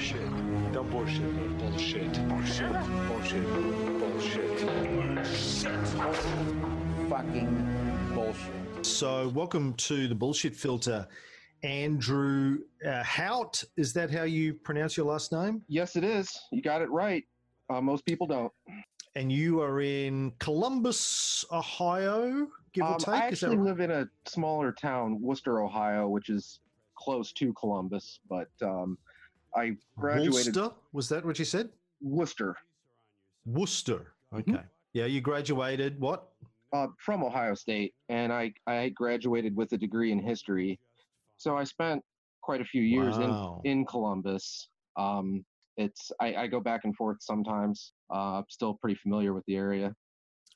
Shit. Don't bullshit me. Bullshit. Bullshit. Bullshit. Bullshit. fucking bullshit. So, welcome to the bullshit filter. Andrew uh, Hout, is that how you pronounce your last name? Yes, it is. You got it right. Uh, most people don't. And you are in Columbus, Ohio, give or Um, take. I actually right? live in a smaller town, Wooster, Ohio, which is close to Columbus. But um, I graduated Wooster? Was that what you said? Wooster Wooster. Mm-hmm. Okay. Yeah, you graduated what? uh, from Ohio State, and I I graduated with a degree in history. So I spent quite a few years Wow. in in Columbus. Um, it's I, I go back and forth sometimes. Uh, I'm still pretty familiar with the area.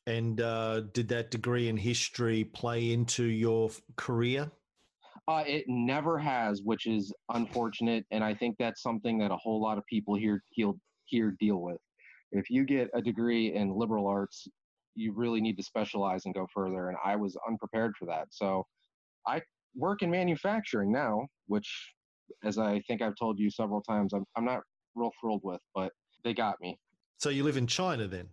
And uh, did that degree in history play into your career? Uh, it never has, which is unfortunate, and I think that's something that a whole lot of people here here, deal with. If you get a degree in liberal arts, you really need to specialize and go further, and I was unprepared for that. So, I work in manufacturing now, which, as I think I've told you several times, I'm I'm not real thrilled with, but they got me. So you live in China then?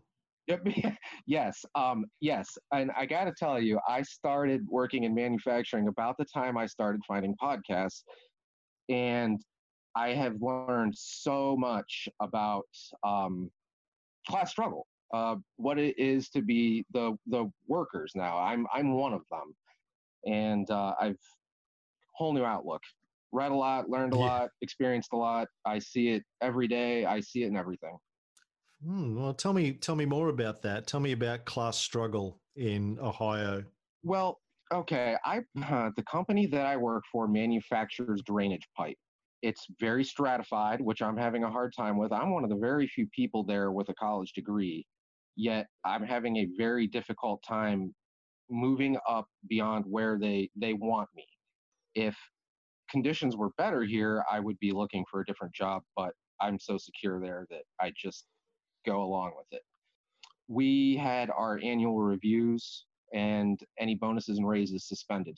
Yep. yes. Um, yes. And I got to tell you, I started working in manufacturing about the time I started finding podcasts. And I have learned so much about um, class struggle, uh, what it is to be the, the workers now. I'm, I'm one of them. And uh, I've whole new outlook. Read a lot, learned a Yeah. lot, experienced a lot. I see it every day. I see it in everything. Hmm, well, tell me, tell me more about that. Tell me about class struggle in Ohio. Well, okay. I uh, the company that I work for manufactures drainage pipe. It's very stratified, which I'm having a hard time with. I'm one of the very few people there with a college degree, yet I'm having a very difficult time moving up beyond where they they want me. If conditions were better here, I would be looking for a different job, but I'm so secure there that I just go along with it. We had our annual reviews and any bonuses and raises suspended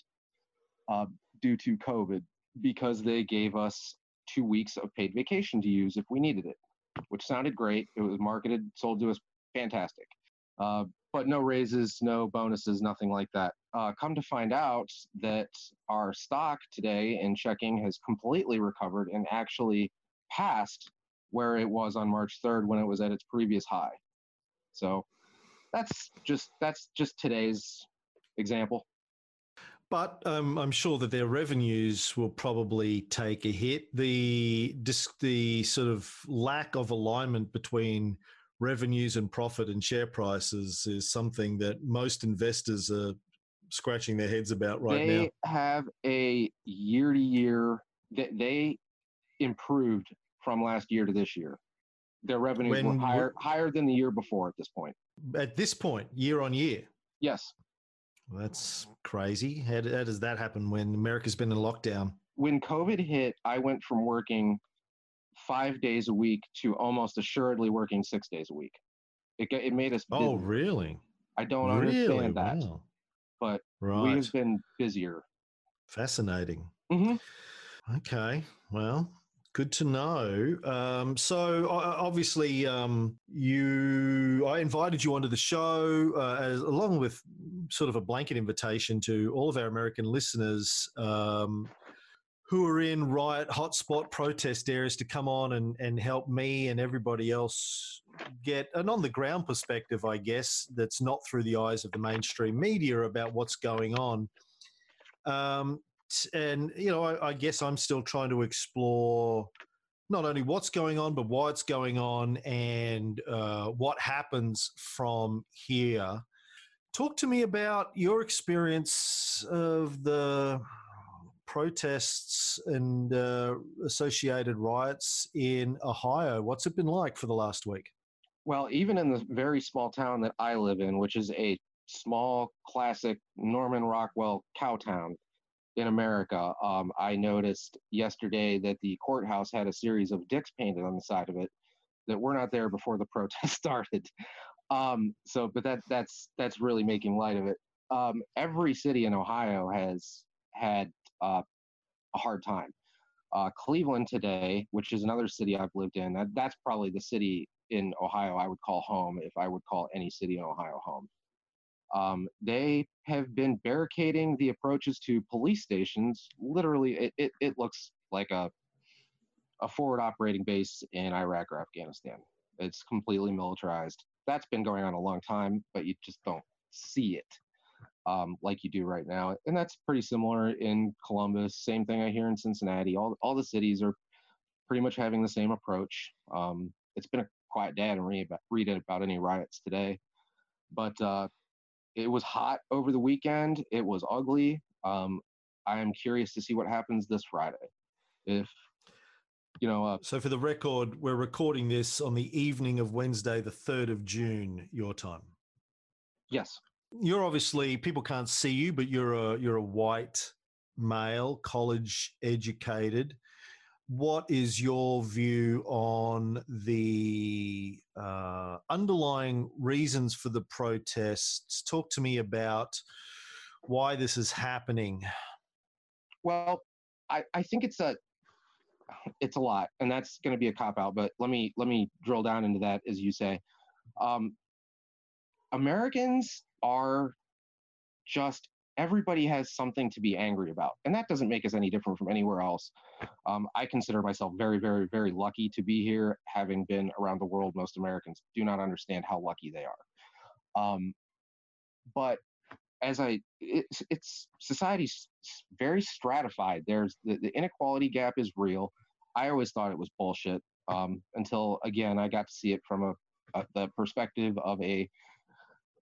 uh, due to COVID because they gave us two weeks of paid vacation to use if we needed it, which sounded great. It was marketed, sold to us, fantastic. Uh, but no raises, no bonuses, nothing like that. Uh, come to find out that our stock today in checking has completely recovered and actually passed where it was on March 3rd when it was at its previous high. So that's just that's just today's example. But um, I'm sure that their revenues will probably take a hit. The the sort of lack of alignment between revenues and profit and share prices is something that most investors are scratching their heads about right they now. have a year to year that they improved from last year to this year. Their revenues When were higher higher than the year before at this point. At this point, year on year, Yes. that's crazy. How, how does that happen when America's been in lockdown? When COVID hit, I went from working five days a week to almost assuredly working six days a week. It, it made us busy. Oh, really? I don't really? understand that, Wow. but Right. we've been busier. Fascinating. Mhm. Okay. Well, good to know. Um, so obviously, um, you, I invited you onto the show uh, as, along with sort of a blanket invitation to all of our American listeners um, who are in riot hotspot protest areas to come on and, and help me and everybody else get an on the ground perspective, I guess, that's not through the eyes of the mainstream media about what's going on. Um, and, you know, I, I guess I'm still trying to explore not only what's going on, but why it's going on and uh, what happens from here. Talk to me about your experience of the protests and uh, associated riots in Ohio. What's it been like for the last week? Well, even in the very small town that I live in, which is a small, classic Norman Rockwell cow town in America, um, I noticed yesterday that the courthouse had a series of dicks painted on the side of it that were not there before the protest started. Um, so, but that that's that's really making light of it. Um, every city in Ohio has had uh, a hard time. Uh, Cleveland today, which is another city I've lived in, that, that's probably the city in Ohio I would call home if I would call any city in Ohio home. Um, they have been barricading the approaches to police stations. Literally, it, it, it looks like a, a forward operating base in Iraq or Afghanistan. It's completely militarized. That's been going on a long time, but you just don't see it um, like you do right now. And that's pretty similar in Columbus. Same thing I hear in Cincinnati. All, all the cities are pretty much having the same approach. Um, it's been a quiet day. I didn't read about, read about any riots today, but uh, it was hot over the weekend. It was ugly. Um, I am curious to see what happens this Friday. If you know, uh, so for the record, we're recording this on the evening of Wednesday, the third of June, your time. Yes you're obviously people can't see you, but you're a you're a white male, college educated. What is your view on the uh, underlying reasons for the protests? Talk to me about why this is happening. Well, I, I think it's a it's a lot, and that's going to be a cop out. But let me let me drill down into that, as you say. Um, Americans are just everybody has something to be angry about. And that doesn't make us any different from anywhere else. Um, I consider myself very, very, very lucky to be here, having been around the world. Most Americans do not understand how lucky they are. Um, but as I, it's, it's society's very stratified. There's the, the, inequality gap is real. I always thought it was bullshit um, until, again, I got to see it from a, a the perspective of a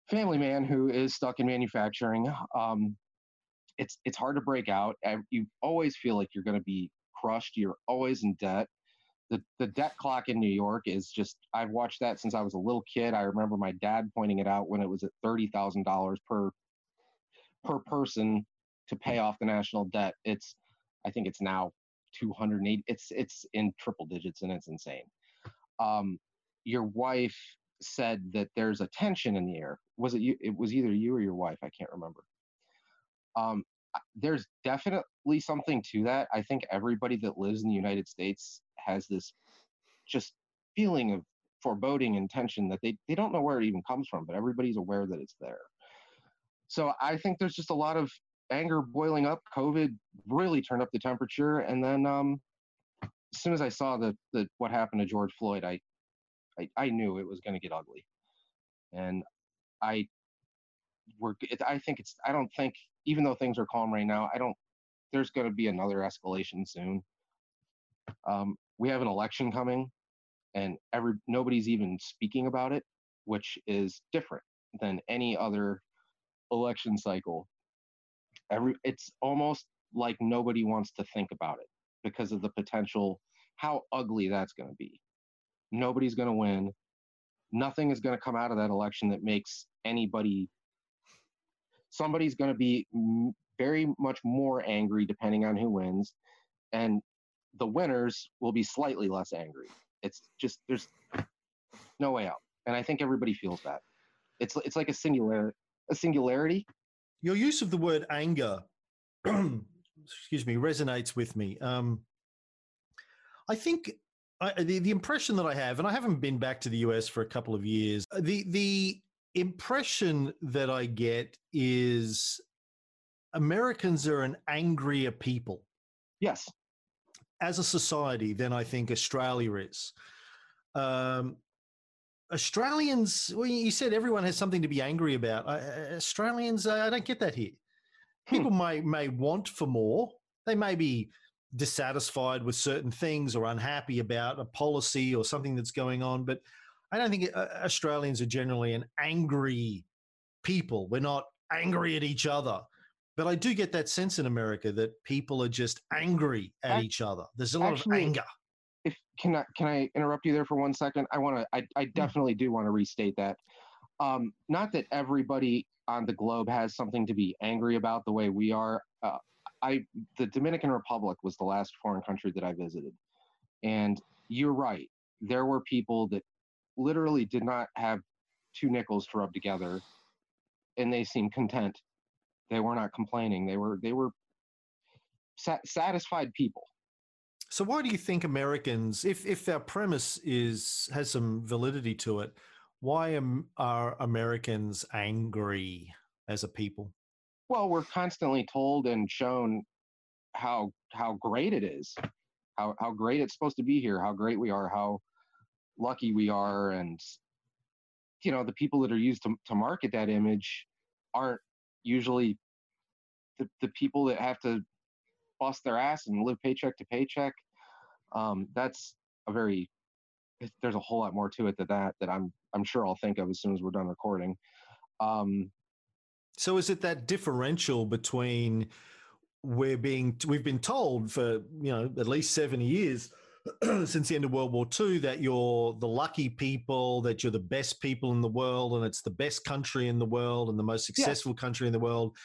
family man who is stuck in manufacturing. Um, it's it's hard to break out. You always feel like you're going to be crushed. You're always in debt. The the debt clock in New York is just. I've watched that since I was a little kid. I remember my dad pointing it out when it was at thirty thousand dollars per per person to pay off the national debt. It's I think it's now two hundred eight. It's it's in triple digits and it's insane. Um, your wife said that there's a tension in the air. Was it you? It was either you or your wife. I can't remember. Um, there's definitely something to that. I think everybody that lives in the United States has this just feeling of foreboding and tension that they, they don't know where it even comes from, but everybody's aware that it's there. So I think there's just a lot of anger boiling up. COVID really turned up the temperature. And then um, as soon as I saw the, the what happened to George Floyd, I I, I knew it was going to get ugly, and I we're I think it's I don't think even though things are calm right now, I don't there's going to be another escalation soon. Um, we have an election coming, and every nobody's even speaking about it, which is different than any other election cycle. Every it's almost like nobody wants to think about it because of the potential how ugly that's going to be. Nobody's going to win. Nothing is going to come out of that election that makes anybody. Somebody's going to be very much more angry depending on who wins, and the winners will be slightly less angry. It's just there's no way out, and I think everybody feels that. It's it's like a singular a singularity. Your use of the word anger, excuse me, resonates with me. Um, I think I, the the impression that I have, and I haven't been back to the US for a couple of years. Uh, the the impression that I get is Americans are an angrier people. Yes. As a society, than I think Australia is. Um, Australians, well, you said everyone has something to be angry about. Uh, Australians, uh, I don't get that here. Hmm. People hmm. may may want for more. They may be dissatisfied with certain things or unhappy about a policy or something that's going on. But I don't think uh, Australians are generally an angry people. We're not angry at each other. But I do get that sense in America that people are just angry at I, each other. There's a lot actually, of anger. If can I can I interrupt you there for one second? I want to. I, I hmm. definitely do want to restate that. Um, not that everybody on the globe has something to be angry about the way we are. Uh, I the Dominican Republic was the last foreign country that I visited, and you're right. There were people that literally did not have two nickels to rub together, and they seemed content. They were not complaining. They were they were satisfied people. So why do you think Americans, if if our premise is has some validity to it, why am, are Americans angry as a people? Well, we're constantly told and shown how how great it is, how how great it's supposed to be here, how great we are, how lucky we are, and you know the people that are used to to market that image aren't usually the, the people that have to bust their ass and live paycheck to paycheck. Um, that's a very there's a whole lot more to it than that that I'm I'm sure I'll think of as soon as we're done recording. Um, so is it that differential between we're being we've been told for you know at least 70 years since the end of World War II that you're the lucky people, that you're the best people in the world, and it's the best country in the world and the most successful yeah. country in the world.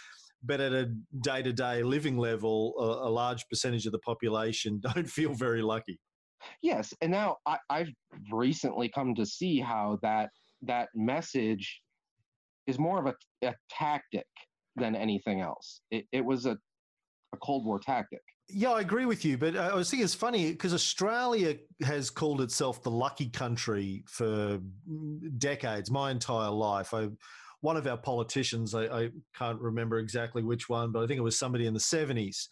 But at a day to day living level, a, a, large percentage of the population don't feel very lucky. Yes, and now I, I've recently come to see how that that message is more of a, a tactic than anything else. It, it was a, a Cold War tactic. Yeah, I agree with you, but uh, I think it's funny because Australia has called itself the lucky country for decades, my entire life. I, one of our politicians, I, I can't remember exactly which one, but I think it was somebody in the 70s,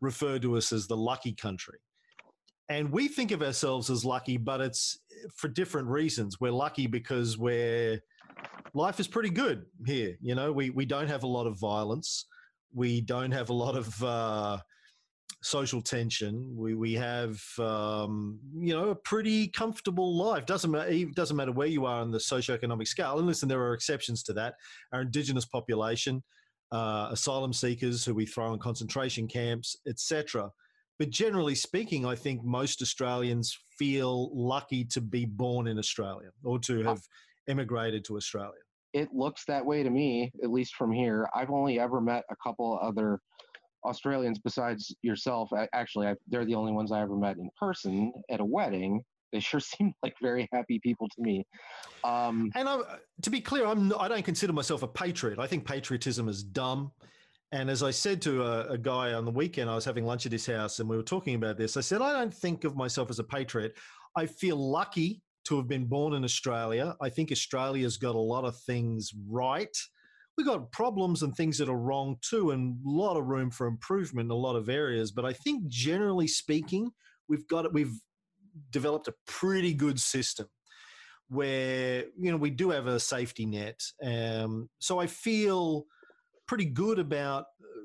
referred to us as the lucky country. And we think of ourselves as lucky, but it's eh, for different reasons. We're lucky because we're life is pretty good here. You know, we we don't have a lot of violence. We don't have a lot of uh, social tension. We we have um, you know a pretty comfortable life. Doesn't matter doesn't matter where you are on the socioeconomic scale. And listen, there are exceptions to that. Our indigenous population, uh, asylum seekers who we throw in concentration camps, etc. But generally speaking, I think most Australians feel lucky to be born in Australia or to have immigrated to Australia. It looks that way to me, at least from here. I've only ever met a couple other Australians besides yourself. Actually, I, they're the only ones I ever met in person at a wedding. They sure seem like very happy people to me. Um, and I, to be clear, I'm I don't consider myself a patriot. I think patriotism is dumb. And as I said to a, a, guy on the weekend, I was having lunch at his house and we were talking about this. I said, I don't think of myself as a patriot. I feel lucky to have been born in Australia. I think Australia's got a lot of things right We've got problems and things that are wrong too, and a lot of room for improvement in a lot of areas. But I think generally speaking, we've got it. We've developed a pretty good system where you know we do have a safety net. Um, so I feel pretty good about uh,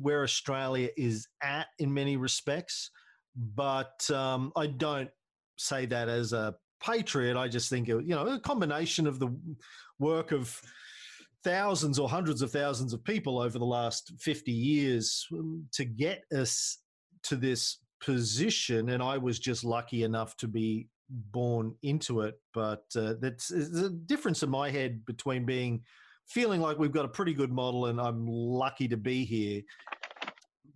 where Australia is at in many respects, but um, I don't say that as a patriot. I just think you know a combination of the work of thousands or hundreds of thousands of people over the last 50 years um, to get us to this position. And I was just lucky enough to be born into it. But uh, that's a difference in my head between being feeling like we've got a pretty good model and I'm lucky to be here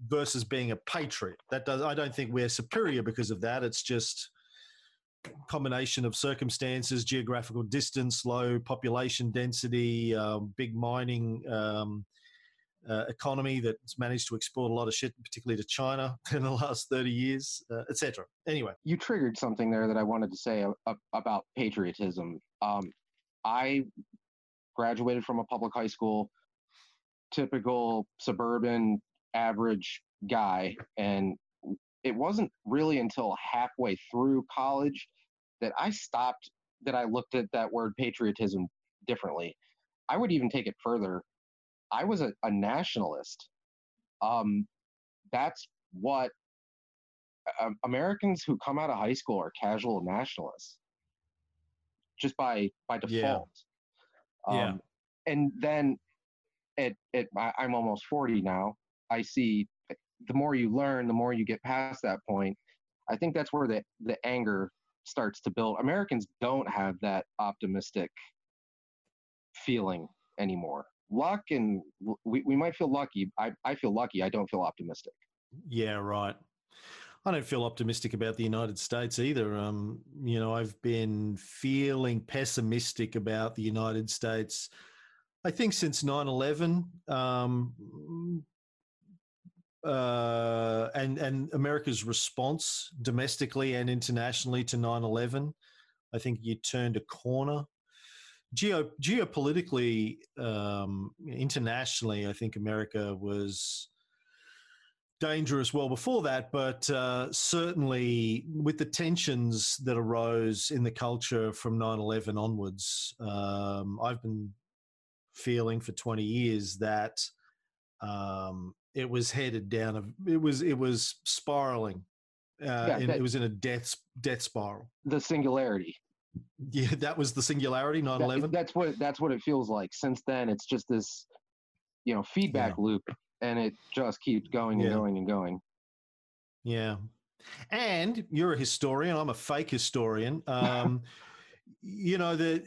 versus being a patriot. That does I don't think we're superior because of that. It's just combination of circumstances, geographical distance, low population density, um, big mining um, uh, economy that's managed to export a lot of shit, particularly to China in the last 30 years, uh, etc. Anyway. You triggered something there that I wanted to say about patriotism. Um, I graduated from a public high school, typical suburban average guy, and it wasn't really until halfway through college that I stopped that I looked at that word patriotism differently. I would even take it further. I was a, a nationalist. Um, that's what uh, Americans who come out of high school are casual nationalists, just by by default. Yeah. Um, yeah. And then, at, at I'm almost forty now. I see the more you learn, the more you get past that point. I think that's where the the anger starts to build. Americans don't have that optimistic feeling anymore. Luck and we, we might feel lucky. I, I feel lucky. I don't feel optimistic. Yeah, right. I don't feel optimistic about the United States either. Um, you know, I've been feeling pessimistic about the United States. I think since 9 11, um, uh, and and America's response domestically and internationally to 9/11. I think you turned a corner. Geo geopolitically, um, internationally, I think America was dangerous well before that, but uh, certainly with the tensions that arose in the culture from 9 11 onwards, um, I've been feeling for 20 years that um, it was headed down, a, it was, it was spiraling. Uh, Yeah, and that- it was in a death death spiral. The singularity. Yeah, that was the singularity. 9 That- 11. that's what that's what it feels like. Since then, it's just this, you know, feedback loop, and it just keeps going and Yeah. going and going. Yeah. And you're a historian. I'm a fake historian. Um, you know, the,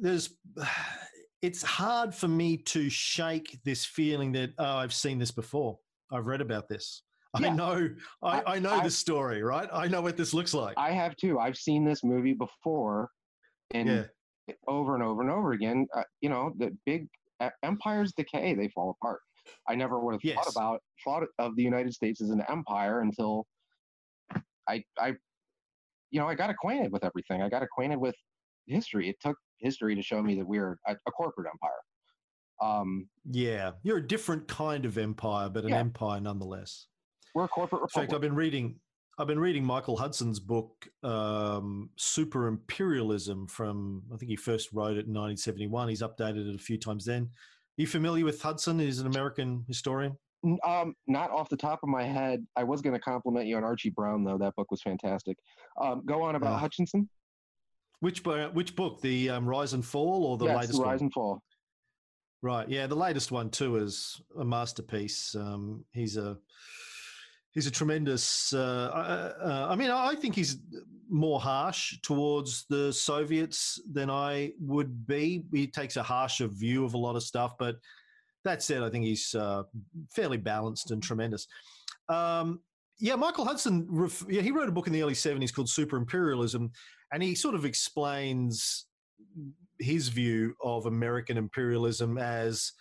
there's, it's hard for me to shake this feeling that, oh, I've seen this before. I've read about this. I know, I, I- I know the story, right? I know what this looks like. I have too. I've seen this movie before, and yeah. over and over and over again. Uh, you know, the big uh, empires decay; they fall apart. I never would have Yes. thought about thought of the United States as an empire until I, I, you know, I got acquainted with everything. I got acquainted with history. It took history to show me that we're a, a corporate empire. Um, Yeah. You're a different kind of empire, but an Yeah. empire nonetheless. we're a corporate Republic. In fact. I've been reading. I've been reading Michael Hudson's book, um, Super Imperialism, from I think he first wrote it in 1971. He's updated it a few times then. Are you familiar with Hudson? He's an American historian. Um, not off the top of my head. I was going to compliment you on Archie Brown, though. That book was fantastic. Um, go on about Uh, Hutchinson. Which which book? The um, Rise and Fall or the yes, latest Rise one? and Fall. Right. Yeah, the latest one too is a masterpiece. Um, he's a he's a tremendous. Uh, uh, uh, I mean, I think he's more harsh towards the Soviets than I would be. He takes a harsher view of a lot of stuff, but that said, I think he's uh, fairly balanced and tremendous. Um, yeah, Michael Hudson. Ref- yeah, he wrote a book in the early '70s called Super Imperialism, and he sort of explains his view of American imperialism as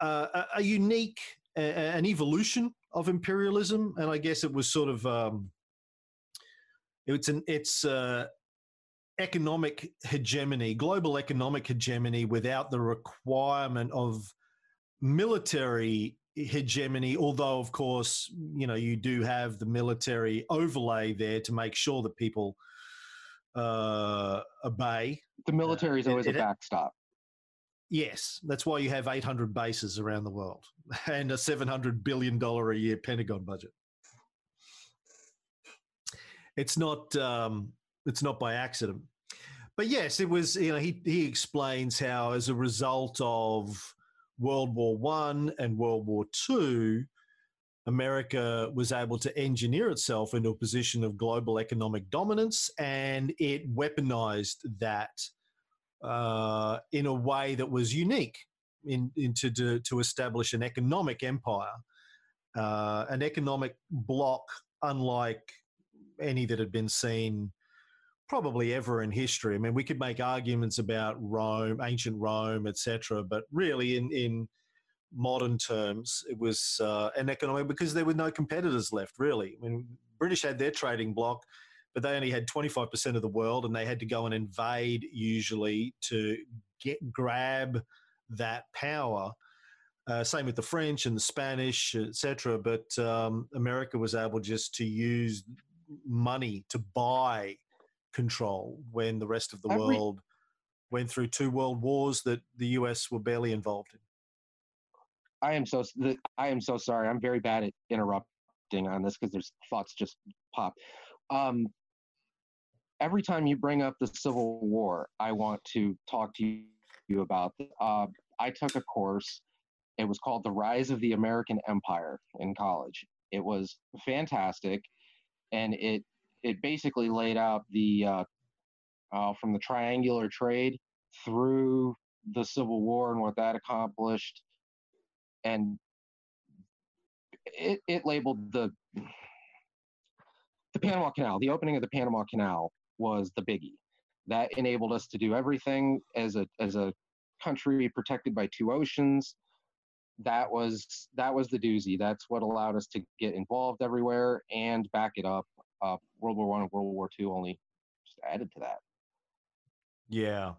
uh, a, a unique, a, an evolution of imperialism, and I guess it was sort of um, it's an it's uh, economic hegemony, global economic hegemony, without the requirement of military hegemony. Although, of course, you know you do have the military overlay there to make sure that people uh, obey. The military is it- always it- a backstop. Yes, that's why you have 800 bases around the world and a 700 billion dollar a year Pentagon budget. It's not um, it's not by accident, but yes, it was. You know, he he explains how as a result of World War One and World War Two, America was able to engineer itself into a position of global economic dominance, and it weaponized that uh, in a way that was unique in, into to, to establish an economic empire, uh, an economic bloc unlike any that had been seen probably ever in history. I mean, we could make arguments about Rome, ancient Rome, etc., but really, in in modern terms, it was uh, an economic because there were no competitors left. Really, I mean, British had their trading bloc, but they only had 25% of the world and they had to go and invade usually to get grab that power uh, same with the french and the spanish etc but um, america was able just to use money to buy control when the rest of the Every- world went through two world wars that the us were barely involved in I am so I am so sorry. I'm very bad at interrupting on this because there's thoughts just pop. Um, every time you bring up the Civil War, I want to talk to you about. Uh, I took a course. It was called "The Rise of the American Empire" in college. It was fantastic, and it it basically laid out the uh, uh, from the triangular trade through the Civil War and what that accomplished and it, it labeled the the Panama Canal. The opening of the Panama Canal was the biggie that enabled us to do everything as a as a country protected by two oceans. that was that was the doozy. That's what allowed us to get involved everywhere and back it up. Uh, World War One and World War Two only just added to that. Yeah.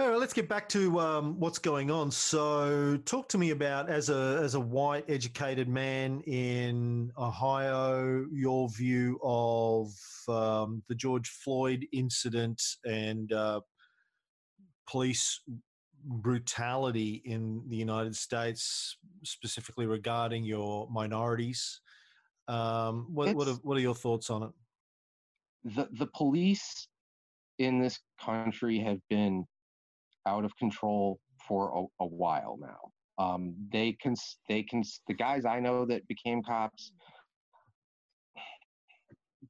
All right, let's get back to um, what's going on. So, talk to me about as a as a white educated man in Ohio, your view of um, the George Floyd incident and uh, police brutality in the United States, specifically regarding your minorities. Um, what what are, what are your thoughts on it? The the police in this country have been out of control for a, a while now. Um, they can they can the guys I know that became cops.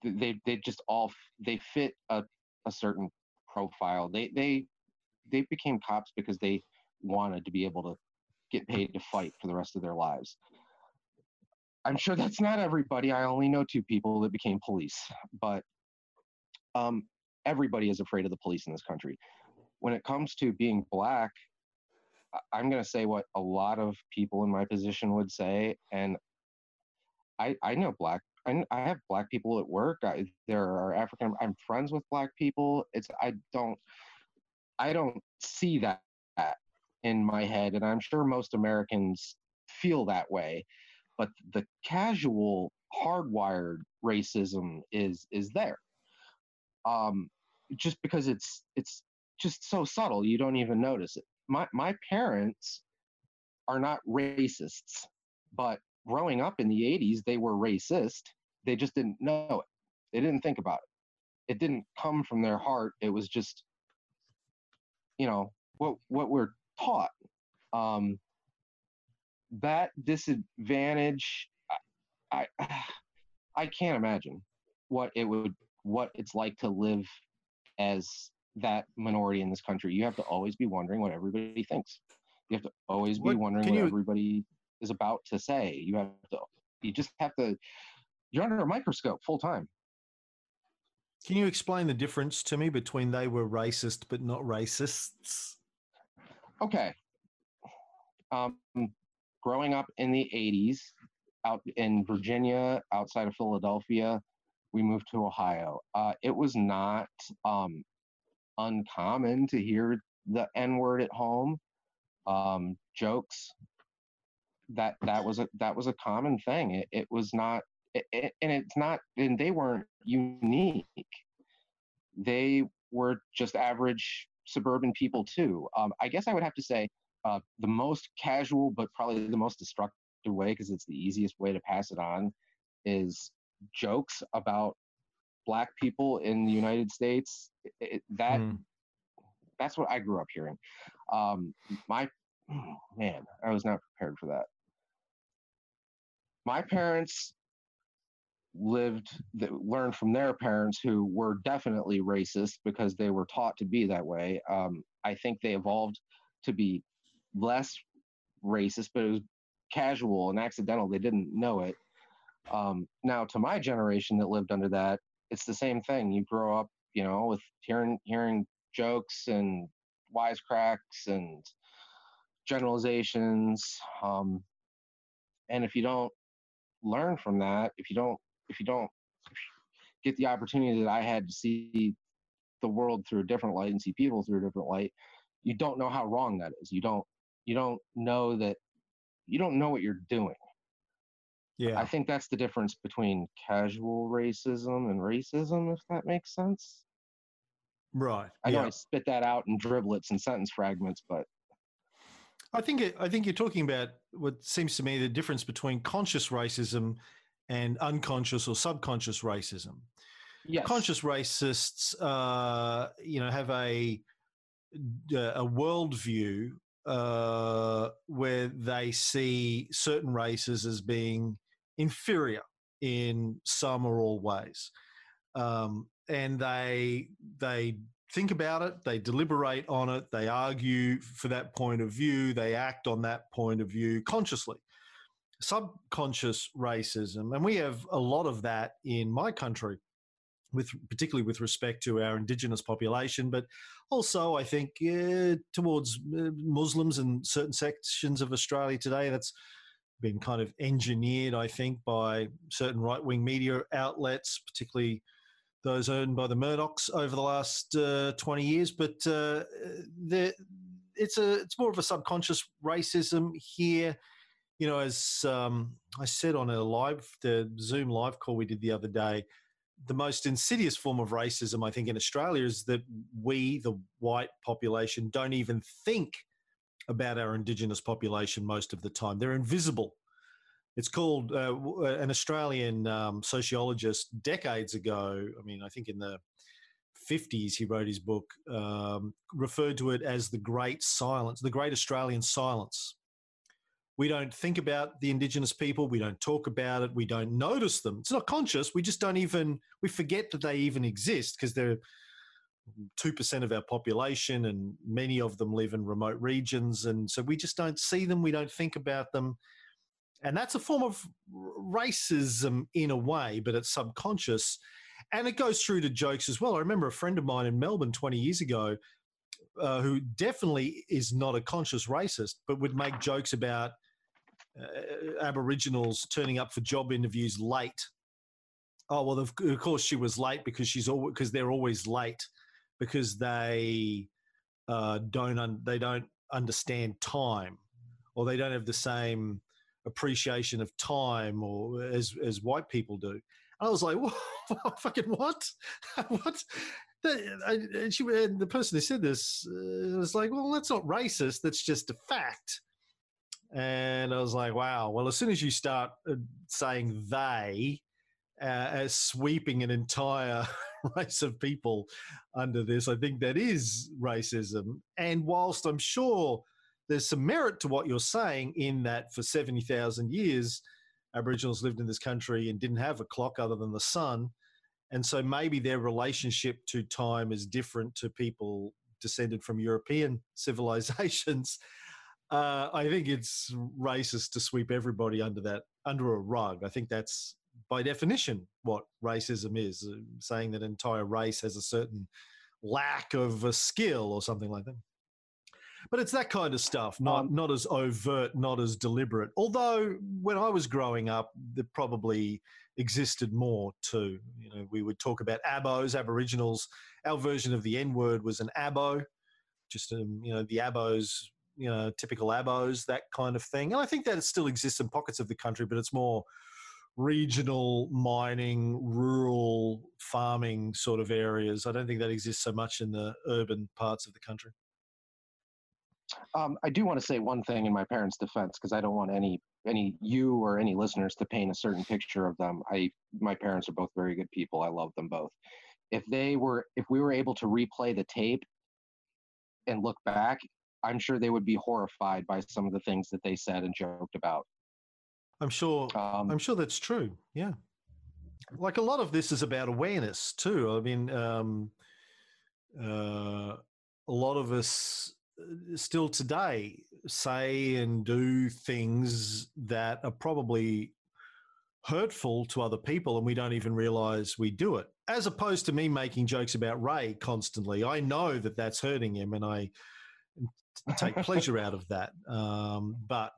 They they just all they fit a, a certain profile. They they they became cops because they wanted to be able to get paid to fight for the rest of their lives. I'm sure that's not everybody. I only know two people that became police, but um, everybody is afraid of the police in this country. When it comes to being black, I'm going to say what a lot of people in my position would say, and I I know black. I, I have black people at work. I, there are African. I'm friends with black people. It's I don't I don't see that in my head, and I'm sure most Americans feel that way. But the casual, hardwired racism is is there. Um, just because it's it's just so subtle, you don't even notice it. My my parents are not racists, but growing up in the 80s, they were racist. They just didn't know it. They didn't think about it. It didn't come from their heart. It was just you know what what we're taught um, that disadvantage I, I i can't imagine what it would what it's like to live as that minority in this country you have to always be wondering what everybody thinks you have to always be what, wondering what you, everybody is about to say you have to you just have to you're under a microscope full time can you explain the difference to me between they were racist but not racists? Okay. Um, growing up in the 80s, out in Virginia, outside of Philadelphia, we moved to Ohio. Uh, it was not um, uncommon to hear the N word at home. Um, jokes that that was a that was a common thing. It, it was not and it's not and they weren't unique they were just average suburban people too um, i guess i would have to say uh, the most casual but probably the most destructive way because it's the easiest way to pass it on is jokes about black people in the united states. It, that mm. that's what i grew up hearing. Um, my man i was not prepared for that. My parents lived that learned from their parents who were definitely racist because they were taught to be that way. Um, i think they evolved to be less racist but it was casual and accidental they didn't know it um, now to my generation that lived under that it's the same thing you grow up you know with hearing hearing jokes and wisecracks and generalizations um, and if you don't learn from that if you don't if you don't get the opportunity that I had to see the world through a different light and see people through a different light, you don't know how wrong that is. You don't you don't know that you don't know what you're doing. Yeah. I think that's the difference between casual racism and racism, if that makes sense. Right. I know yeah. I spit that out in driblets and sentence fragments, but I think it, I think you're talking about what seems to me the difference between conscious racism and unconscious or subconscious racism. Yes. Conscious racists, uh, you know, have a a worldview uh, where they see certain races as being inferior in some or all ways, um, and they they think about it, they deliberate on it, they argue for that point of view, they act on that point of view consciously subconscious racism, and we have a lot of that in my country. With particularly with respect to our indigenous population, but also I think uh, towards uh, Muslims and certain sections of Australia today. That's been kind of engineered, I think, by certain right wing media outlets, particularly those owned by the Murdochs over the last uh, 20 years. But uh, it's a it's more of a subconscious racism here. You know, as um, I said on a live the Zoom live call we did the other day, the most insidious form of racism I think in Australia is that we, the white population, don't even think about our indigenous population most of the time. They're invisible. It's called uh, uh, an Australian um, sociologist decades ago. I mean, I think in the 50s he wrote his book, um, referred to it as the Great Silence, the Great Australian Silence. We don't think about the Indigenous people. We don't talk about it. We don't notice them. It's not conscious. We just don't even, we forget that they even exist because they're 2% of our population and many of them live in remote regions. And so we just don't see them. We don't think about them. And that's a form of racism in a way, but it's subconscious. And it goes through to jokes as well. I remember a friend of mine in Melbourne 20 years ago uh, who definitely is not a conscious racist, but would make jokes about uh, Aboriginals turning up for job interviews late. Oh well, of, course she was late because she's all because they're always late because they uh, don't un- they don't understand time or they don't have the same appreciation of time or as as white people do. I was like, what? fucking what? what? And she, and the person who said this uh, was like, well, that's not racist. That's just a fact. And I was like, wow. Well, as soon as you start uh, saying they, uh, as sweeping an entire race of people under this. I think that is racism. And whilst I'm sure there's some merit to what you're saying in that for 70,000 years, Aboriginals lived in this country and didn't have a clock other than the sun. And so maybe their relationship to time is different to people descended from European civilizations. Uh, I think it's racist to sweep everybody under that under a rug. I think that's by definition what racism is, uh, saying that entire race has a certain lack of a skill or something like that. But it's that kind of stuff, not um, not as overt, not as deliberate. Although when I was growing up, there probably existed more too. You know, we would talk about abos, Aboriginals. Our version of the N word was an abo, just um, you know the abos, you know, typical abos, that kind of thing. And I think that it still exists in pockets of the country, but it's more regional mining, rural farming sort of areas. I don't think that exists so much in the urban parts of the country. Um, I do want to say one thing in my parents' defense because I don't want any any you or any listeners to paint a certain picture of them. I my parents are both very good people. I love them both. If they were if we were able to replay the tape and look back, I'm sure they would be horrified by some of the things that they said and joked about. I'm sure. Um, I'm sure that's true. Yeah, like a lot of this is about awareness too. I mean, um, uh, a lot of us uh, still today say and do things that are probably hurtful to other people and we don't even realize we do it as opposed to me making jokes about ray constantly i know that that's hurting him and i take pleasure out of that um, but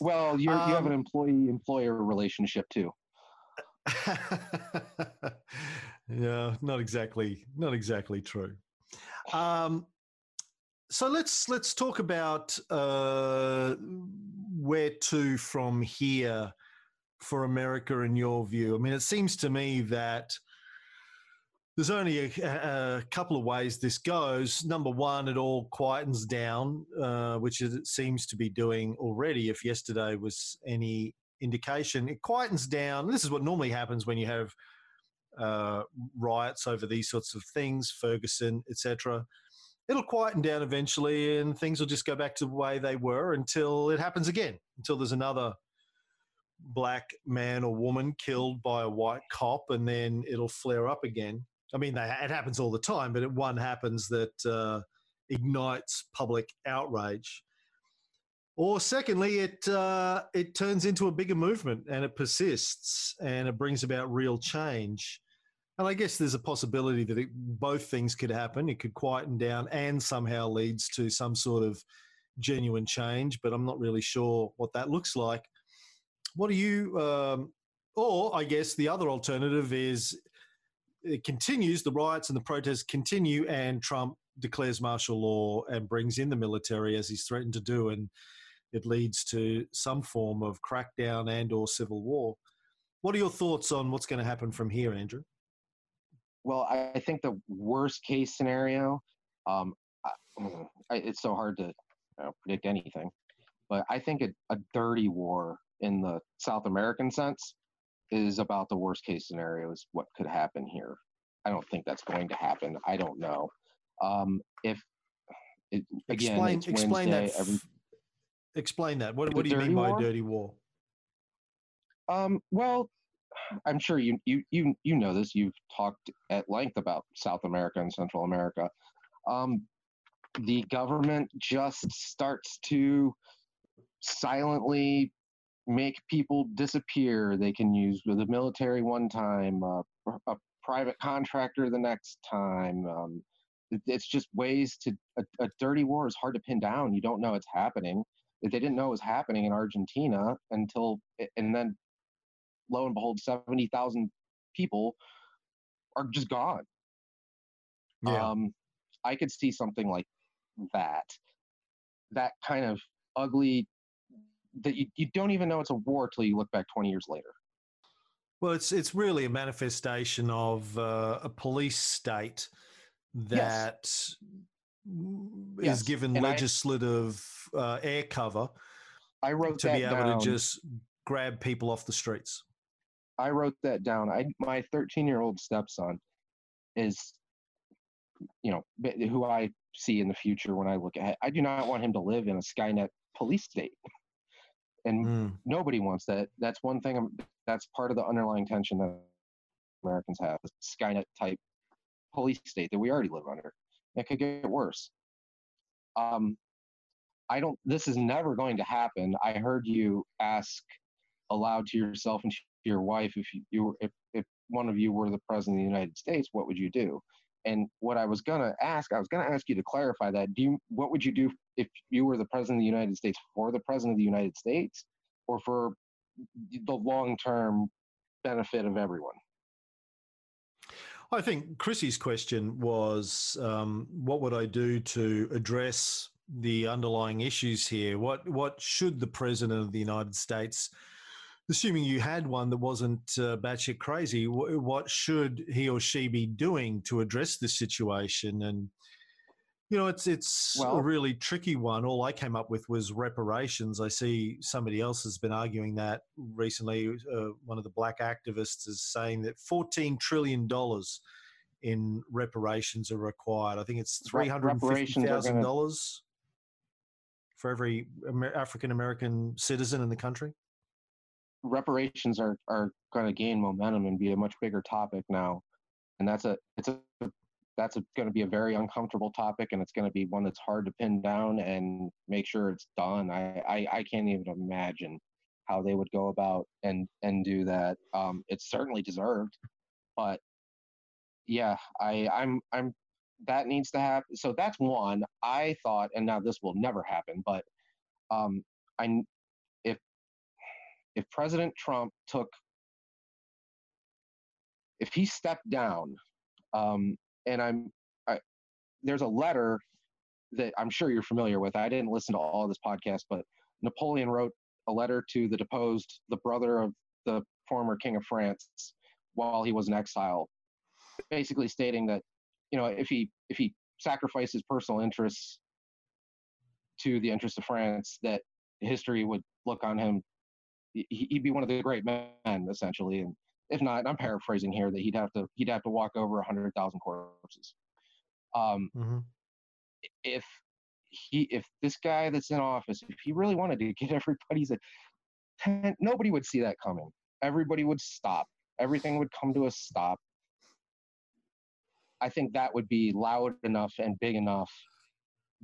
well, you um, you have an um employee employer relationship too. yeah, not exactly, not exactly true. Um, so let's let's talk about uh, where to from here for America in your view. I mean, it seems to me that there's only a, a, couple of ways this goes. Number one, it all quietens down, uh, which it seems to be doing already. If yesterday was any indication, it quietens down. This is what normally happens when you have uh, riots over these sorts of things, Ferguson, etc. It'll quieten down eventually, and things will just go back to the way they were until it happens again. Until there's another black man or woman killed by a white cop, and then it'll flare up again. I mean, they, it happens all the time, but it, one happens that uh, ignites public outrage. Or secondly, it uh, it turns into a bigger movement and it persists and it brings about real change. And I guess there's a possibility that it, both things could happen. It could quieten down and somehow leads to some sort of genuine change, but I'm not really sure what that looks like. What do you, um, or I guess the other alternative is it continues, the riots and the protests continue, and Trump declares martial law and brings in the military as he's threatened to do, and it leads to some form of crackdown and or civil war. What are your thoughts on what's going to happen from here, Andrew? Well, I think the worst case scenario, um, I, it's so hard to you know, predict anything, but I think a, a dirty war in the South American sense is about the worst case scenario is what could happen here. I don't think that's going to happen. I don't know. Um, if it, again, explain it's explain Wednesday, that. every, explain that. What, what do you mean by war? dirty war? um, well, I'm sure you you you you know this. You've talked at length about South America and Central America. Um, the government just starts to silently make people disappear. They can use the military one time, uh, a private contractor the next time. Um, it's just ways to a, a dirty war is hard to pin down. You don't know it's happening. They didn't know it was happening in Argentina until, and then lo and behold, seventy thousand people are just gone. Yeah. Um, I could see something like that. That kind of ugly that you, you don't even know it's a war till you look back 20 years later. Well, it's it's really a manifestation of uh, a police state that is Yes, given and I- legislative uh, air cover I wrote to be able down. to just grab people off the streets. I wrote that down. I my 13 year old stepson is, you know, who I see in the future when I look ahead. I do not want him to live in a Skynet police state, and Mm. nobody wants that. That's one thing. I'm, that's part of the underlying tension that Americans have: this Skynet type police state that we already live under. It could get worse. Um, I don't. This is never going to happen. I heard you ask aloud to yourself and to your wife if you, you were, if, if one of you were the president of the United States, what would you do? And what I was gonna ask, I was gonna ask you to clarify that. Do you what would you do if you were the president of the United States for the president of the United States, or for the long term benefit of everyone? I think Chrissy's question was, um, what would I do to address the underlying issues here? What what should the president of the United States, assuming you had one that wasn't uh, batshit crazy, wh- what should he or she be doing to address this situation? And you know, it's it's a really tricky one. All I came up with was reparations. I see somebody else has been arguing that recently. Uh, one of the black activists is saying that fourteen trillion dollars in reparations are required. I think it's three Re- hundred fifty thousand dollars for every Amer- African American citizen in the country. reparations are are going to gain momentum and be a much bigger topic now, and that's a it's a that's going to be a very uncomfortable topic, and it's going to be one that's hard to pin down and make sure it's done. I I, I can't even imagine how they would go about and and do that. Um, it's certainly deserved, but yeah, I I'm I'm that needs to happen. So that's one. I thought, and now this will never happen, but um, I if if President Trump took, if he stepped down, um, and I'm, I, there's a letter that I'm sure you're familiar with. I didn't listen to all of this podcast, but Napoleon wrote a letter to the deposed, the brother of the former king of France, while he was in exile, basically stating that, you know, if he if he sacrificed his personal interests to the interests of France, that history would look on him he- he'd be one of the great men essentially and if not i'm paraphrasing here that he'd have to he'd have to walk over a hundred thousand corpses. Um hmm if he if this guy that's in office if he really wanted to get everybody's attention nobody would see that coming. Everybody would stop. Everything would come to a stop. I think that would be loud enough and big enough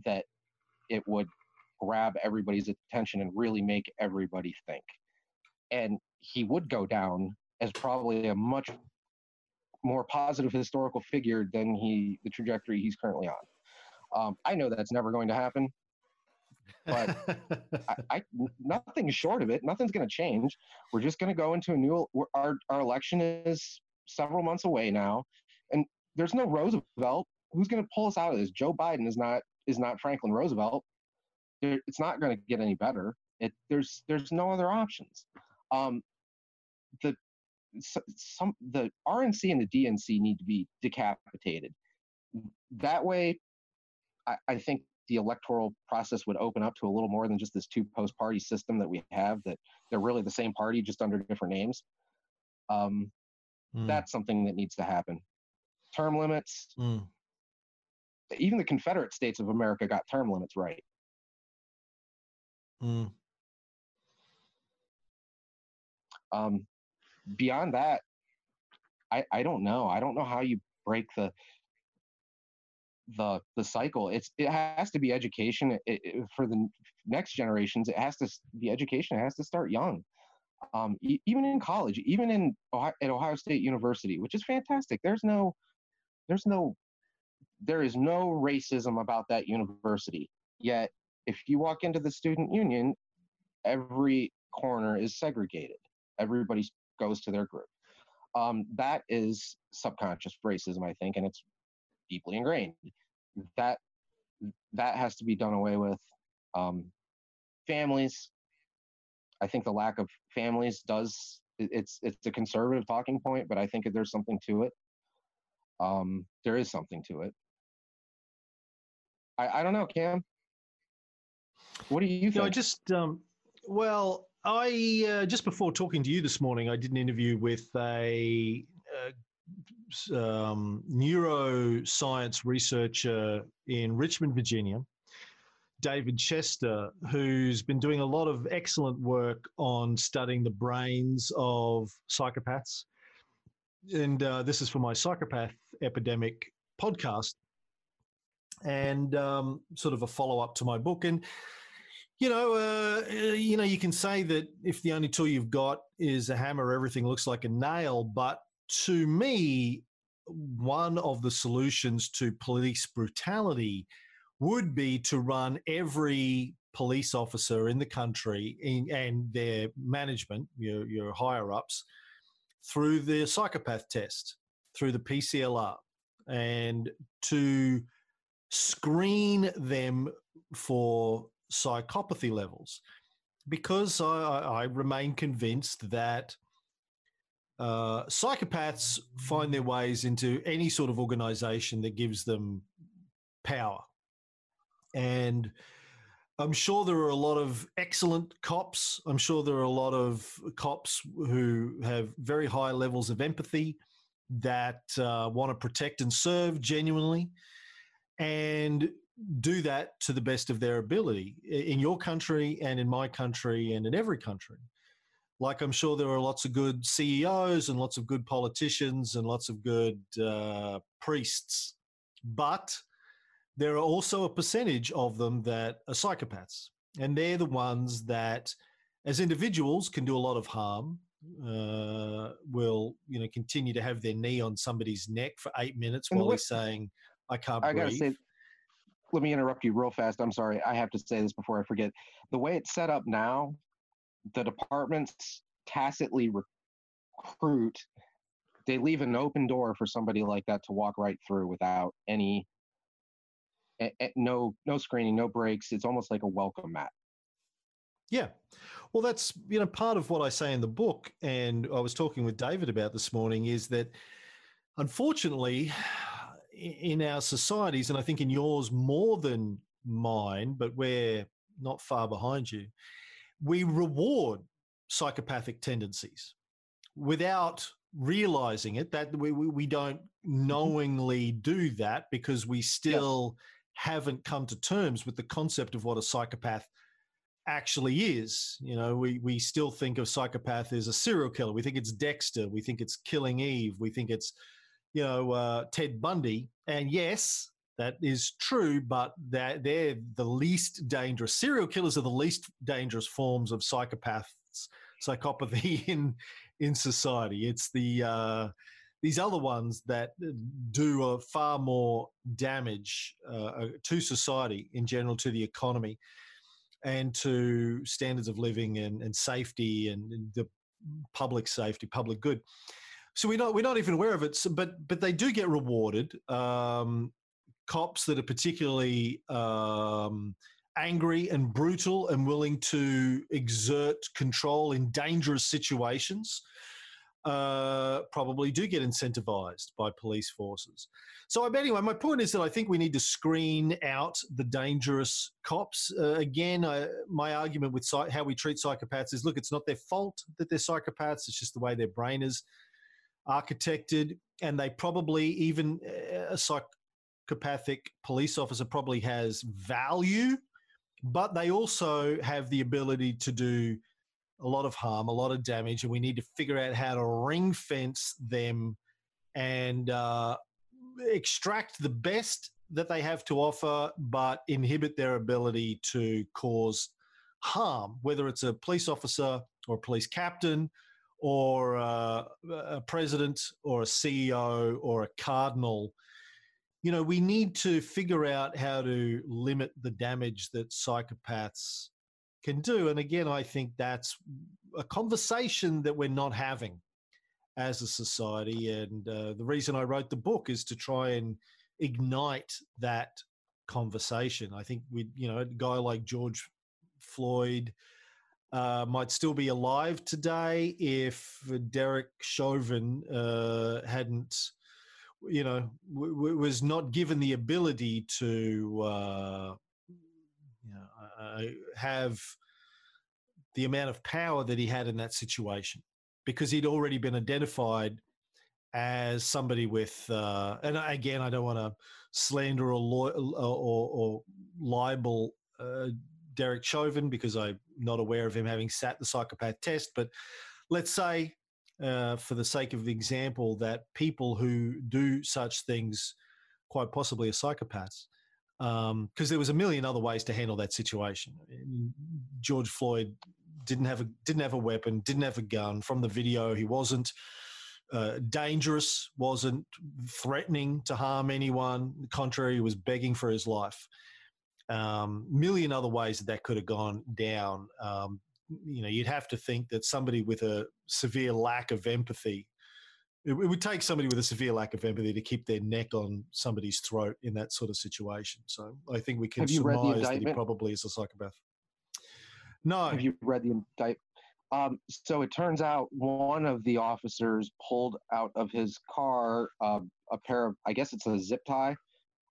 that it would grab everybody's attention and really make everybody think. And he would go down as probably a much more positive historical figure than he the trajectory he's currently on. Um, I know that's never going to happen, but I, I nothing short of it. Nothing's going to change. We're just going to go into a new. Our our election is several months away now, and there's no Roosevelt. Who's going to pull us out of this? Joe Biden is not is not Franklin Roosevelt. It's not going to get any better. It, there's there's no other options. Um, some the RNC and the DNC need to be decapitated. That way, I, I think the electoral process would open up to a little more than just this two post party system that we have. That they're really the same party just under different names. Um, mm. That's something that needs to happen. Term limits. Mm. Even the Confederate States of America got term limits right. Mm. Um, beyond that, I I don't know. I don't know how you break the the the cycle. It's it has to be education it, it, for the next generations. It has to be education. It has to start young. Um, even in college, even in Ohio, at Ohio State University, which is fantastic. There's no, there's no, there is no racism about that university. Yet, if you walk into the student union, every corner is segregated. Everybody goes to their group. Um, that is subconscious racism, I think, and it's deeply ingrained. That that has to be done away with. Um, families, I think the lack of families does it's it's a conservative talking point, but I think there's something to it. Um, there is something to it. I, I don't know, Cam. What do you think? I just um, well, I uh, just before talking to you this morning, I did an interview with a, a um, neuroscience researcher in Richmond, Virginia, David Chester, who's been doing a lot of excellent work on studying the brains of psychopaths. And uh, this is for my psychopath epidemic podcast, and um, sort of a follow up to my book. And you know, uh, you know, you can say that if the only tool you've got is a hammer, everything looks like a nail. But to me, one of the solutions to police brutality would be to run every police officer in the country in, and their management, your, your higher ups, through the psychopath test, through the PCLR, and to screen them for psychopathy levels because I, I remain convinced that uh, psychopaths find their ways into any sort of organization that gives them power. And I'm sure there are a lot of excellent cops. I'm sure there are a lot of cops who have very high levels of empathy that uh, want to protect and serve genuinely. And do that to the best of their ability in your country and in my country and in every country. Like I'm sure there are lots of good CEOs and lots of good politicians and lots of good uh, priests, but there are also a percentage of them that are psychopaths, and they're the ones that, as individuals, can do a lot of harm. Uh, will you know continue to have their knee on somebody's neck for eight minutes while he's saying, "I can't I breathe." Say, let me interrupt you real fast. I'm sorry. I have to say this before I forget. The way it's set up now, the departments tacitly recruit, they leave an open door for somebody like that to walk right through without any, no, no screening, no breaks. It's almost like a welcome mat. Yeah. Well, that's, you know, part of what I say in the book. And I was talking with David about this morning is that unfortunately, in our societies, and I think in yours more than mine, but we're not far behind you, we reward psychopathic tendencies without realizing it that we, we, we don't mm-hmm. knowingly do that because we still haven't come to terms with the concept of what a psychopath actually is. You know, we, we still think of psychopath as a serial killer. We think it's Dexter. We think it's killing Eve. We think it's you know, uh, Ted Bundy. And yes, That is true, but that they're the least dangerous. Serial killers are the least dangerous forms of psychopaths, psychopathy in in society. It's the uh, these other ones that do a far more damage uh, to society in general, to the economy, and to standards of living and, and safety and the public safety, public good. So we're not we're not even aware of it, so, but but they do get rewarded. Um, cops that are particularly um, angry and brutal and willing to exert control in dangerous situations uh, probably do get incentivized by police forces. So, anyway, my point is that I think we need to screen out the dangerous cops. Uh, again, my argument with psych- how we treat psychopaths is look, it's not their fault that they're psychopaths, it's just the way their brain is architected. And they probably, even uh, a psychopathic police officer, probably has value, but they also have the ability to do a lot of harm, a lot of damage, and we need to figure out how to ring fence them and uh, extract the best that they have to offer, but inhibit their ability to cause harm, whether it's a police officer or a police captain or uh, a president or a CEO or a cardinal. You know, we need to figure out how to limit the damage that psychopaths can do. And again, I think that's a conversation that we're not having as a society. And uh, the reason I wrote the book is to try and ignite that conversation. I think we, you know, a guy like George Floyd uh, might still be alive today if Derek Chauvin uh, hadn't, you know, w- w- was not given the ability to uh, you know, uh, have the amount of power that he had in that situation. Because he'd already been identified as somebody with, uh, and again, I don't want to slander or, or, or, or libel uh, Derek Chauvin because I'm not aware of him having sat the psychopath test. But let's say, uh, for the sake of the example, that people who do such things quite possibly are psychopaths because um, there was a million other ways to handle that situation. George Floyd didn't have a didn't have a weapon, didn't have a gun. From the video, he wasn't uh, dangerous, wasn't threatening to harm anyone. The contrary, he was begging for his life. Um, million other ways that that could have gone down. Um, you know, you'd have to think that somebody with a severe lack of empathy it, it, would take somebody with a severe lack of empathy to keep their neck on somebody's throat in that sort of situation. So I think we can surmise that he probably is a psychopath. No. Have you read the indictment? Um, so it turns out one of the officers pulled out of his car uh, a pair of, I guess it's a zip tie,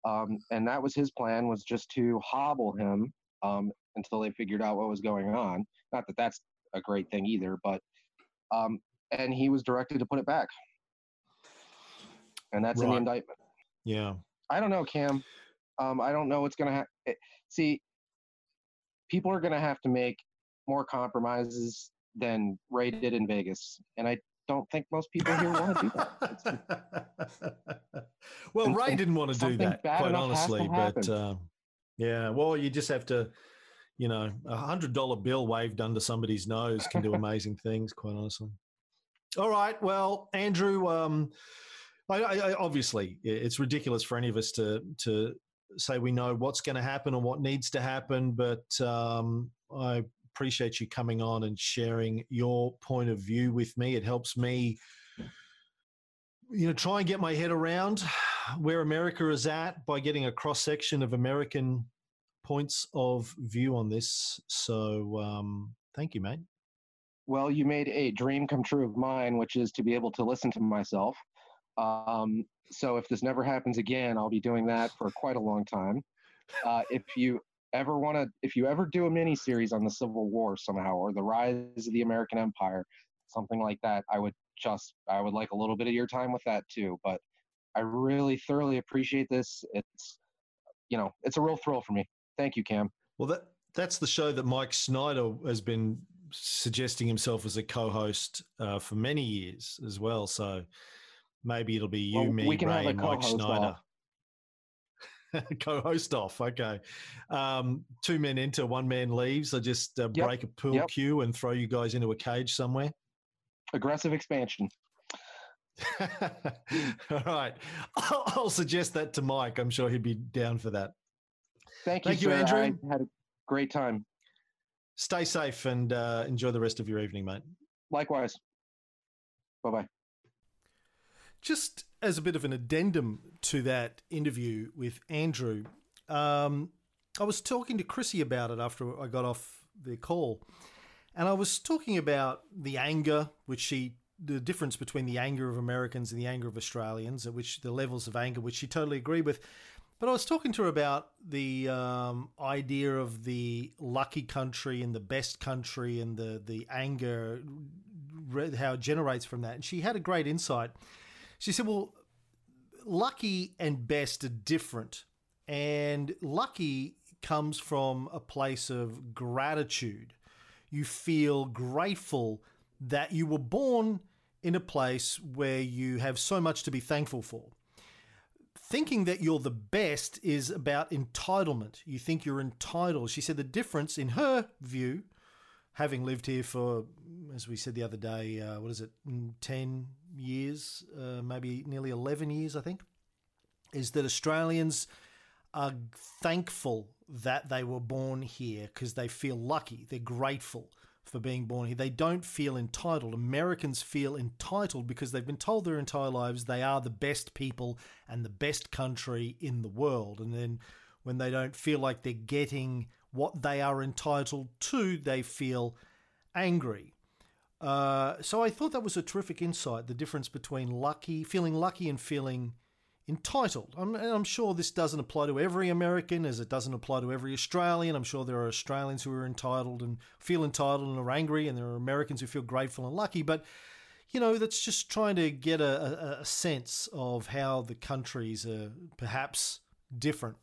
um, and that was his plan was just to hobble him um, until they figured out what was going on. Not that that's a great thing either, but um, and he was directed to put it back and that's right. in the indictment. Yeah. I don't know, Cam. Um, I don't know what's going to happen. Eh, see, people are going to have to make more compromises than Ray did in Vegas, and I don't think most people here want to do that. well, and, Ray didn't want to do that, quite honestly, but uh, yeah. Well, you just have to, you know, a hundred dollar bill waved under somebody's nose can do amazing things, quite honestly. All right. Well, Andrew. Um, I, I, obviously, it's ridiculous for any of us to to say we know what's going to happen and what needs to happen, but um, I appreciate you coming on and sharing your point of view with me. It helps me, you know, try and get my head around where America is at by getting a cross section of American points of view on this. So, um, thank you, mate. Well, you made a dream come true of mine, which is to be able to listen to myself. Um, so if this never happens again, I'll be doing that for quite a long time. Uh, if you ever want to, if you ever do a mini series on the Civil War somehow or the rise of the American Empire, something like that, I would just, I would like a little bit of your time with that too. But I really thoroughly appreciate this. It's, you know, it's a real thrill for me. Thank you, Cam. Well, that that's the show that Mike Snyder has been suggesting himself as a co-host uh, for many years as well. So Maybe it'll be you, well, me, Ray, and Mike Schneider. co-host off. Okay, um, two men enter, one man leaves. I just uh, Yep, break a pool yep. cue and throw you guys into a cage somewhere. Aggressive expansion. All right, I'll, I'll suggest that to Mike. I'm sure he'd be down for that. Thank you, Thank you, sir. Andrew. I had a great time. Stay safe and uh, enjoy the rest of your evening, mate. Likewise. Bye bye. Just as a bit of an addendum to that interview with Andrew, um, I was talking to Chrissy about it after I got off the call. And I was talking about the anger, which she, the difference between the anger of Americans and the anger of Australians, at which the levels of anger, which she totally agreed with. But I was talking to her about the um, idea of the lucky country and the best country and the, the anger, how it generates from that. And she had a great insight. She said, Well, lucky and best are different. And lucky comes from a place of gratitude. You feel grateful that you were born in a place where you have so much to be thankful for. Thinking that you're the best is about entitlement. You think you're entitled. She said the difference, in her view, having lived here for, as we said the other day, uh, what is it, mm, 10 years, uh, maybe nearly 11 years, I think, is that Australians are thankful that they were born here because they feel lucky. They're grateful for being born here. They don't feel entitled. Americans feel entitled because they've been told their entire lives they are the best people and the best country in the world. And then when they don't feel like they're getting what they are entitled to, they feel angry. Uh, so I thought that was a terrific insight the difference between lucky, feeling lucky, and feeling entitled. I'm, I'm sure this doesn't apply to every American as it doesn't apply to every Australian. I'm sure there are Australians who are entitled and feel entitled and are angry, and there are Americans who feel grateful and lucky. But, you know, that's just trying to get a, a, a sense of how the countries are perhaps different.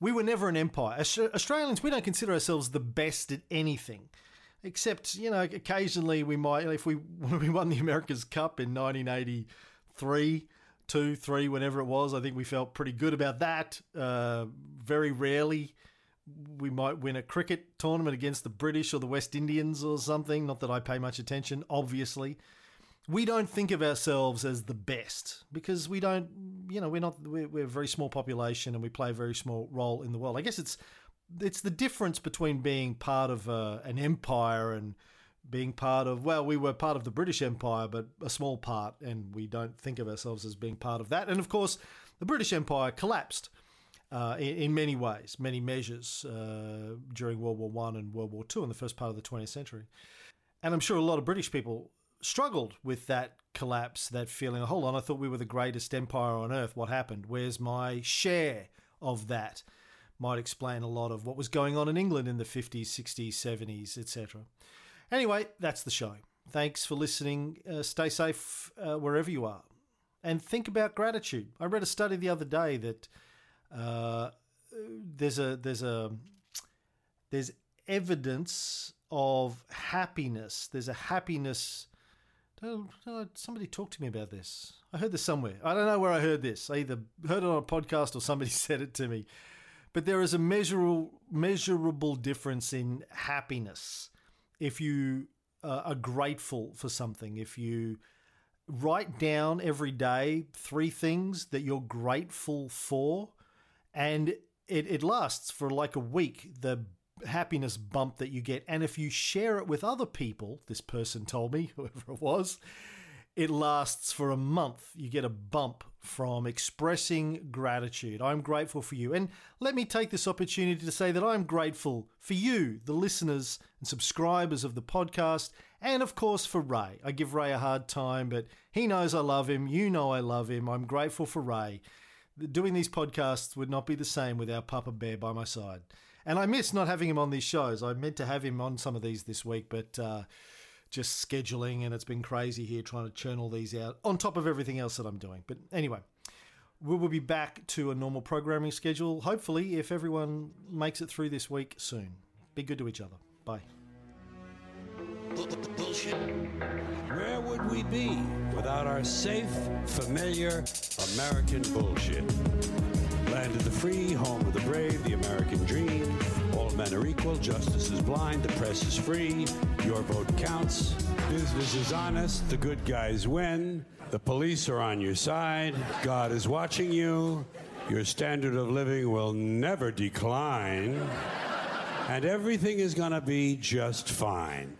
We were never an empire. Aus- Australians, we don't consider ourselves the best at anything. Except, you know, occasionally we might, if we when we won the America's Cup in 1983, two, three, whenever it was, I think we felt pretty good about that. Uh, very rarely we might win a cricket tournament against the British or the West Indians or something. Not that I pay much attention, obviously. We don't think of ourselves as the best because we don't, you know, we're not, we're, we're a very small population and we play a very small role in the world. I guess it's, it's the difference between being part of uh, an empire and being part of well we were part of the british empire but a small part and we don't think of ourselves as being part of that. And of course the british empire collapsed uh, in, in many ways many measures uh, during world war one and world war two in the first part of the 20th century. And i'm sure a lot of british people struggled with that collapse that feeling hold on i thought we were the greatest empire on earth. What happened? Where's my share of that might explain a lot of what was going on in England in the 50s, 60s, 70s, etc. Anyway, that's the show. Thanks for listening. Uh, stay safe uh, wherever you are. And think about gratitude. I read a study the other day that uh, there's a there's a there's evidence of happiness. There's a happiness. Oh, Somebody talk to me about this. I heard this somewhere. I don't know where I heard this. I either heard it on a podcast or somebody said it to me but there is a measurable measurable difference in happiness if you uh, are grateful for something. If you write down every day three things that you're grateful for and it, it lasts for like a week the happiness bump that you get. And if you share it with other people this person told me whoever it was it lasts for a month. You get a bump from expressing gratitude. I'm grateful for you. And let me take this opportunity to say that I'm grateful for you, the listeners and subscribers of the podcast, and of course for Ray. I give Ray a hard time, but he knows I love him. You know I love him. I'm grateful for Ray. Doing these podcasts would not be the same without Papa Bear by my side. And I miss not having him on these shows. I meant to have him on some of these this week, but. Uh, just scheduling, and it's been crazy here trying to churn all these out on top of everything else that I'm doing. But anyway, we will be back to a normal programming schedule, hopefully, if everyone makes it through this week soon. Be good to each other. Bye. Bullshit. Where would we be without our safe, familiar American bullshit? Land of the free, home of the brave, the American dream. Men are equal, justice is blind, the press is free, your vote counts. Business is honest, the good guys win. The police are on your side, God is watching you. Your standard of living will never decline. And everything is going to be just fine.